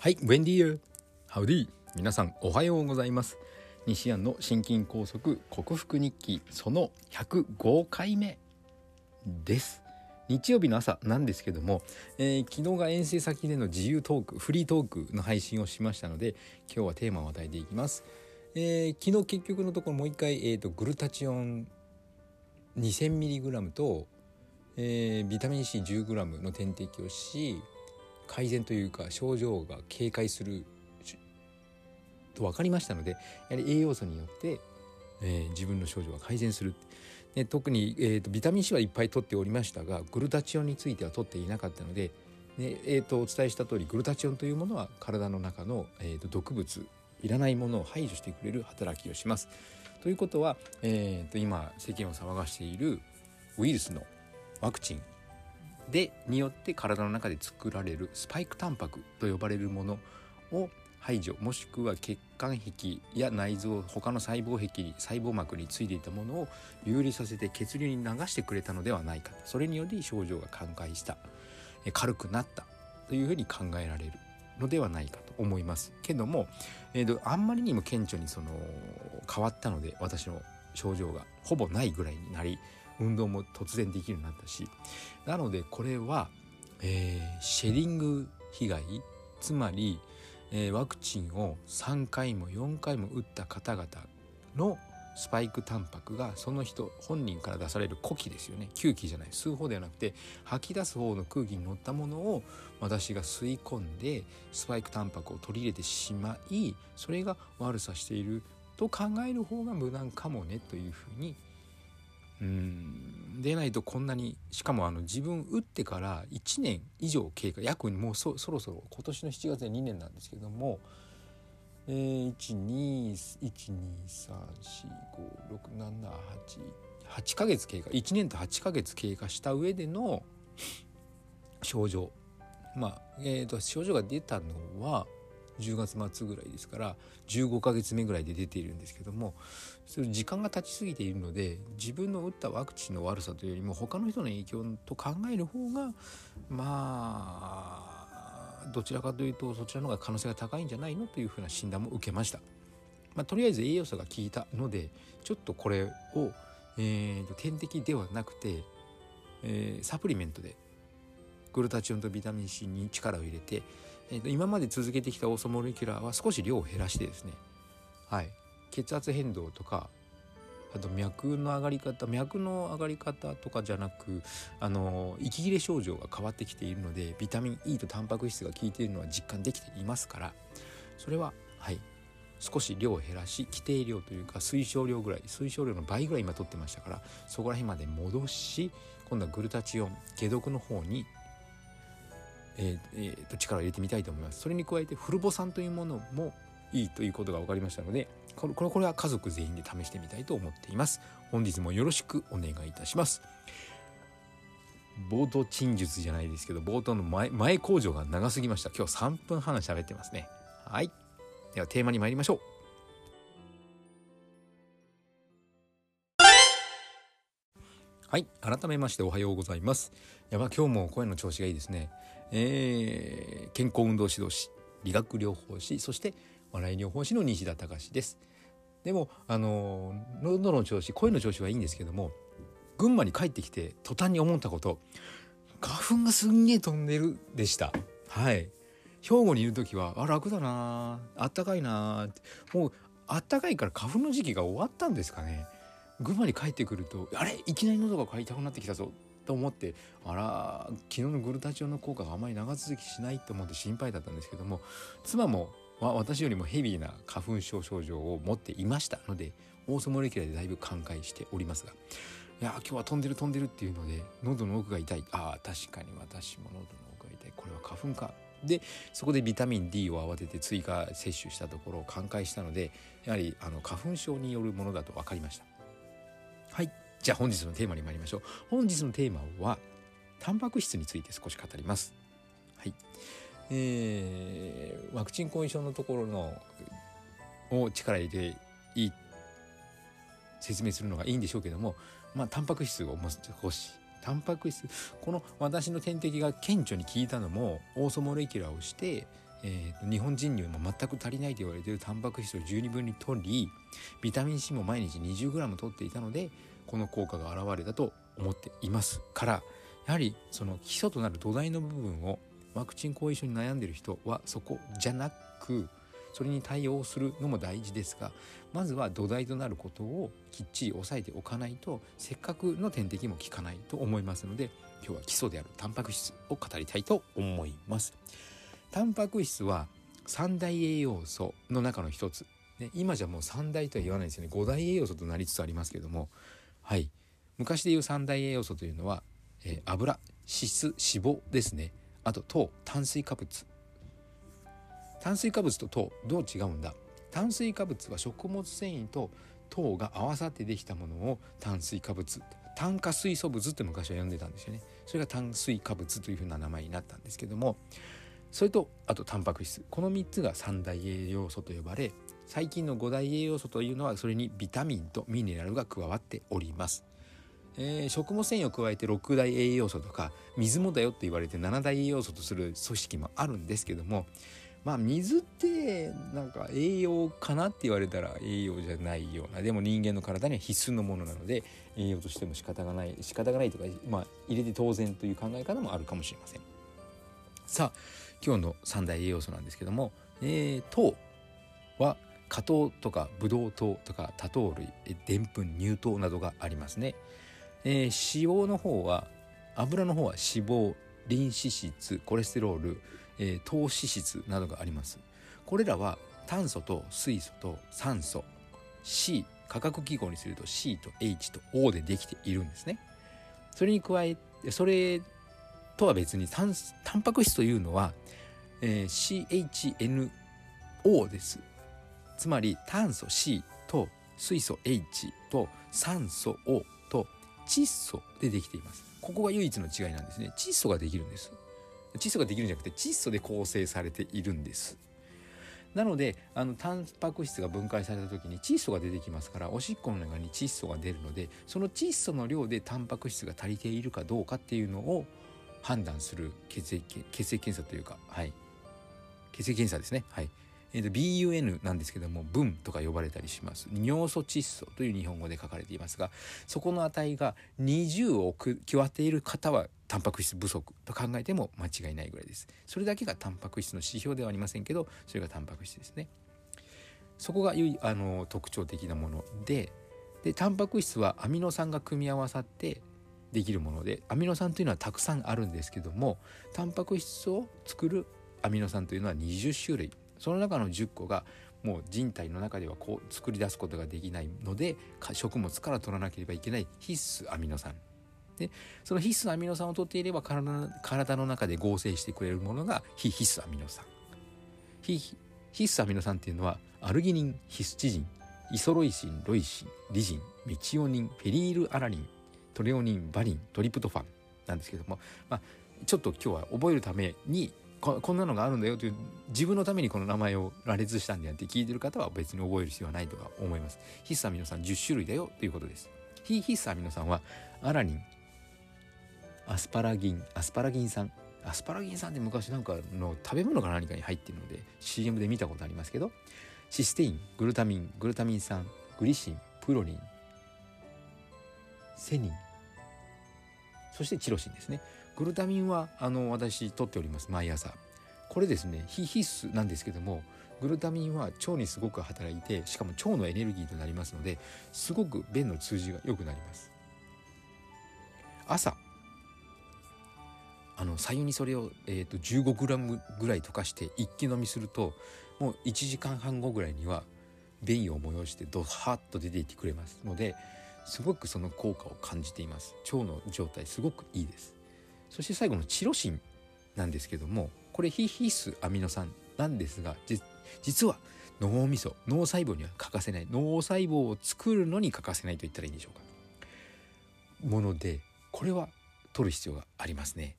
はい、ウェンディーハウディ皆さんおはようございます。西安の心筋梗塞克服日記その105回目です。日曜日の朝なんですけども、えー、昨日が遠征先での自由トークフリートークの配信をしましたので今日はテーマを与えていきます、えー、昨日結局のところもう一回、えーと、グルタチオン 2000mg と、えー、ビタミン C10g の点滴をし改善というか症状が軽快する。と分かりましたのでやはり栄養素によって、えー、自分の症状が改善する、で特に、えーと、ビタミン C はいっぱい取っておりましたがグルタチオンについては取っていなかったので、ねえーと、お伝えした通りグルタチオンというものは体の中の、えーと、毒物いらないものを排除してくれる働きをします。ということは、えー、と今世間を騒がしているウイルスのワクチン。でによって体の中で作られるスパイクタンパクと呼ばれるものを排除もしくは血管壁や内臓他の細胞壁細胞膜についていたものを有利させて血流に流してくれたのではないかそれにより症状が寛解した。軽くなったというふうに考えられるのではないかと思います。けども、えーと、あんまりにも顕著にその変わったので私の症状がほぼないぐらいになり運動も突然できるようになったしなのでこれは、えー、シェディング被害つまり、えー、ワクチンを3回も4回も打った方々のスパイクタンパクがその人本人から出される呼気ですよね。吸気じゃない。吸う方ではなくて吐き出す方の空気に乗ったものを私が吸い込んでスパイクタンパクを取り入れてしまいそれが悪さしていると考える方が無難かもねというふうにうん。でないとこんなにしかもあの自分打ってから1年以上経過約もうそそろそろ今年の7月で2年なんですけども、えー、123456788ヶ月経過1年と8ヶ月経過した上での症状。まあ、えーと症状が出たのは10月末ぐらいですから15ヶ月目ぐらいで出ているんですけどもそれ時間が経ちすぎているので自分の打ったワクチンの悪さというよりも他の人の影響と考える方がまあどちらかというとそちらの方が可能性が高いんじゃないのというふうな診断も受けました。まあ、とりあえず栄養素が効いたのでちょっとこれを、えー、と点滴ではなくて、えー、サプリメントでグルタチオンとビタミン C に力を入れてえー、と今まで続けてきたオーソモレキュラーは少し量を減らしてですね、はい、血圧変動とかあと脈の上がり方脈の上がり方とかじゃなくあの息切れ症状が変わってきているのでビタミン E とタンパク質が効いているのは実感できていますからそれははい。少し量を減らし規定量というか推奨量ぐらい推奨量の倍ぐらい今取ってましたからそこら辺まで戻し今度はグルタチオン解毒の方にえーえー、と力を入れてみたいと思います。それに加えてフルボ酸というものもいいということが分かりましたのでこれこれは家族全員で試してみたいと思っています。本日もよろしくお願いいたします。冒頭陳述じゃないですけど冒頭の前前工場が長すぎました。今日3分半喋ってますね。はい。ではテーマに参りましょう。はい。改めましておはようございます。やば今日も声の調子がいいですね。えー、健康運動指導士理学療法士そして笑い療法士の西田隆です。でもあの喉の調子声の調子はいいんですけども群馬に帰ってきて途端に思ったこと花粉がすんげえ飛んでるでした。はい。兵庫にいる時はあ楽だなあったかいなもうあったかいから花粉の時期が終わったんですかね。群馬に帰ってくるとあれいきなり喉が渇いたくなってきたぞと思ってあら昨日のグルタチオンの効果があまり長続きしないと思って心配だったんですけども妻も私よりもヘビーな花粉症症状を持っていましたのでオーソモレキュラでだいぶ寛解しておりますがいや今日は飛んでる飛んでるっていうので喉の奥が痛い。あ確かに私も喉の奥が痛い。これは花粉か。でそこでビタミン D を慌てて追加摂取したところを寛解したのでやはりあの花粉症によるものだと分かりました。じゃあ本日のテーマに参りましょう。本日のテーマはタンパク質について少し語ります。はい。えー、ワクチン後遺症のところのを力入れていい説明するのがいいんでしょうけどもまあタンパク質をもう少しタンパク質この私の点滴が顕著に効いたのもオーソモレキュラーをして、えー、日本人には全く足りないと言われているタンパク質を十二分に取りビタミン C も毎日 20g 取っていたのでこの効果が現れたと思っていますからやはりその基礎となる土台の部分をワクチン後遺症に悩んでいる人はそこじゃなくそれに対応するのも大事ですがまずは土台となることをきっちり押さえておかないとせっかくの点滴も効かないと思いますので今日は基礎であるタンパク質を語りたいと思います。タンパク質は三大栄養素の中の一つ、ね、今じゃもう三大とは言わないですよね五大栄養素となりつつありますけどもはい。昔でいう三大栄養素というのは、えー、油脂質脂肪ですね。あと糖炭水化物。炭水化物と糖どう違うんだ？炭水化物は食物繊維と糖が合わさってできたものを炭水化物。炭化水素物って昔は呼んでたんですよね。それが炭水化物というふうな名前になったんですけどもそれとあとタンパク質。この3つが三大栄養素と呼ばれ最近の5大栄養素というのはそれにビタミンとミネラルが加わっております。えー、食物繊維を加えて6大栄養素とか水もだよって言われて7大栄養素とする組織もあるんですけどもまあ水ってなんか栄養かなって言われたら栄養じゃないようなでも人間の体には必須のものなので栄養としても仕方がない仕方がないとかまあ入れて当然という考え方もあるかもしれません。さあ今日の三大栄養素なんですけども、えー、糖は果糖とかブドウ糖とか多糖類でんぷん乳糖などがありますね。えー、脂肪の方は油の方は脂肪リン脂質コレステロール、えー、糖脂質などがあります。これらは炭素と水素と酸素 C 化学記号にすると C と H と O でできているんですね。それに加えそれとは別にタンタンパク質というのは、えー、CHNO です。つまり炭素 C と水素 H と酸素 O と窒素でできています。ここが唯一の違いなんですね。窒素ができるんです。窒素ができるんじゃなくて窒素で構成されているんです。なのであのタンパク質が分解された時に窒素が出てきますからおしっこの中に窒素が出るのでその窒素の量でタンパク質が足りているかどうかっていうのを判断する血液血液検査というかはい。血液検査ですね。はい。えー、と BUN なんですけども分とか呼ばれたりします。尿素窒素という日本語で書かれていますがそこの値が20を極っている方はタンパク質不足と考えても間違いないぐらいです。それだけがタンパク質の指標ではありませんけどそれがタンパク質ですね。そこがあの特徴的なものででタンパク質はアミノ酸が組み合わさってできるものでアミノ酸というのはたくさんあるんですけどもタンパク質を作るアミノ酸というのは20種類。その中の10個がもう人体の中ではこう作り出すことができないので食物から取らなければいけない必須アミノ酸。でその必須アミノ酸を取っていれば体の中で合成してくれるものが非必須アミノ酸。非必須アミノ酸っていうのはアルギニンヒスチジンイソロイシンロイシンリジンメチオニンフェリールアラニントレオニンバリントリプトファンなんですけども、まあ、ちょっと今日は覚えるためにここんなのがあるんだよという自分のためにこの名前を羅列したんだよって聞いてる方は別に覚える必要はないとは思います。必須アミノ酸10種類だよということです。非必須アミノ酸はアラニン、アスパラギン、アスパラギン酸。アスパラギン酸って昔なんかの食べ物か何かに入ってるので CM で見たことありますけどシステイン、グルタミン、グルタミン酸、グリシン、プロリン、セニン、そしてチロシンですね。グルタミンはあの私取っております毎朝これですね非必須なんですけどもグルタミンは腸にすごく働いてしかも腸のエネルギーとなりますのですごく便の通じが良くなります朝あの左右にそれを、えーと、15g ぐらい溶かして一気飲みするともう1時間半後ぐらいには便意を催してドハッと出ていってくれますのですごくその効果を感じています。腸の状態すごくいいです。そして最後のチロシンなんですけどもこれ非必須アミノ酸なんですが実は脳みそ脳細胞には欠かせない脳細胞を作るのに欠かせないと言ったらいいんでしょうか。ものでこれは取る必要がありますね。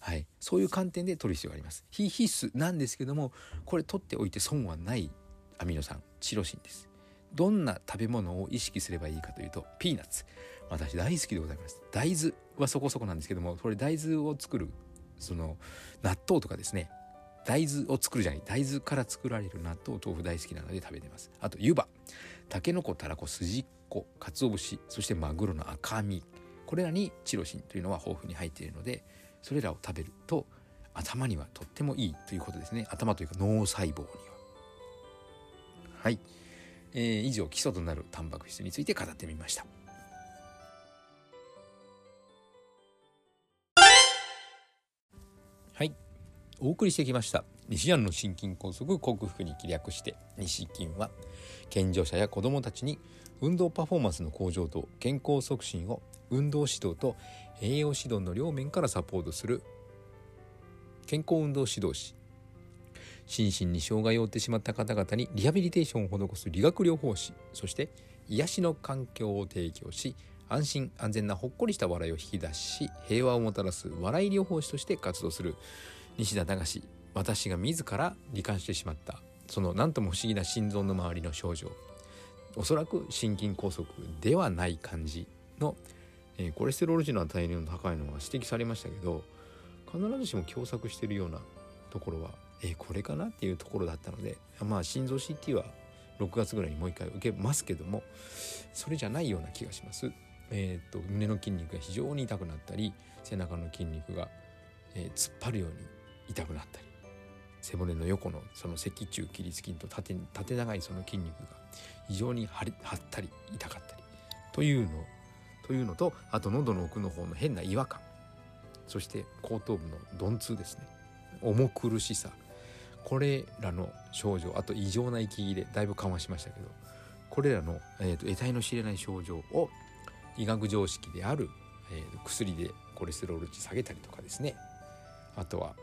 はい。そういう観点で取る必要があります。非必須なんですけどもこれ取っておいて損はないアミノ酸チロシンです。どんな食べ物を意識すればいいかというとピーナッツ。私大好きでございます。大豆はそこそこなんですけどもそれ大豆を作るその納豆とかですね。大豆を作るじゃない。大豆から作られる納豆豆腐大好きなので食べてます。あと湯葉。たけのこたらこすじっこかつお節そしてマグロの赤身。これらにチロシンというのは豊富に入っているのでそれらを食べると頭にはとってもいいということですね。頭というか脳細胞には。はい、えー、以上基礎となるタンパク質について語ってみました。はい。お送りしてきました。西安の心筋梗塞克服に気略して。西筋は健常者や子どもたちに運動パフォーマンスの向上と健康促進を運動指導と栄養指導の両面からサポートする健康運動指導士。心身に障害を負ってしまった方々にリハビリテーションを施す理学療法士そして癒しの環境を提供し安心安全なほっこりした笑いを引き出し平和をもたらす笑い療法士として活動する。西田隆私が自ら罹患してしまった。その何とも不思議な心臓の周りの症状。おそらく心筋梗塞ではない感じの、えー、コレステロール値の値の高いのは指摘されましたけど必ずしも狭窄しているようなところは、えー、これかなっていうところだったのでまあ心臓 CT は6月ぐらいにもう一回受けますけどもそれじゃないような気がします。えーと、と胸の筋肉が非常に痛くなったり背中の筋肉が、えー、突っ張るように痛くなったり背骨の横のその脊柱起立筋と縦縦長いその筋肉が非常に張り張ったり痛かったりというのというのとあと喉の奥の方の変な違和感。そして後頭部の鈍痛ですね。重苦しさ。これらの症状あと異常な息切れだいぶ緩和しましたけどこれらの、えーと、得体の知れない症状を医学常識である、えー、薬でコレステロール値下げたりとかですね。あとは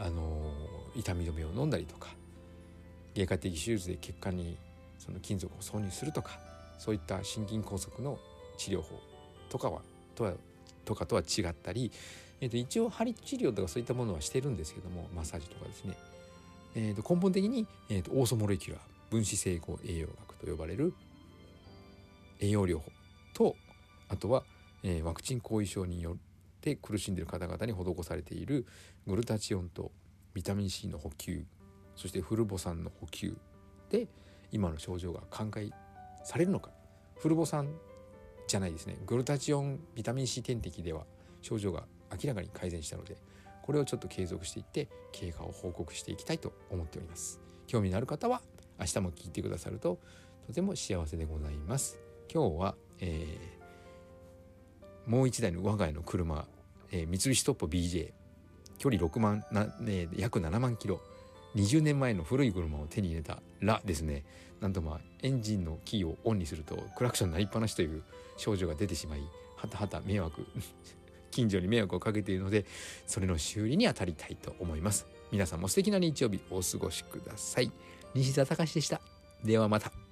あの痛み止めを飲んだりとか外科的手術で血管にその金属を挿入するとかそういった心筋梗塞の治療法とかはとはとかとは違ったり、えー、と一応針治療とかそういったものはしてるんですけどもマッサージとかですね、えー、と根本的に、えー、とオーソモレキュラー分子整合栄養学と呼ばれる栄養療法とあとは、えー、ワクチン後遺症によって苦しんでいる方々に施されているグルタチオンとビタミン C の補給そしてフルボ酸の補給で今の症状が寛解されるのか。フルボ酸じゃないですね。グルタチオンビタミン C 点滴では症状が明らかに改善したのでこれをちょっと継続していって経過を報告していきたいと思っております。興味のある方は明日も聞いてくださるととても幸せでございます。今日は、えー、もう一台の我が家の車えー、三菱トップ BJ 距離6万な、ね、約7万キロ。20年前の古い車を手に入れたらですね。なんとまあエンジンのキーをオンにするとクラクション鳴りっぱなしという症状が出てしまいはたはた迷惑。近所に迷惑をかけているのでそれの修理に当たりたいと思います。皆さんも素敵な日曜日お過ごしください。西田隆でした。ではまた。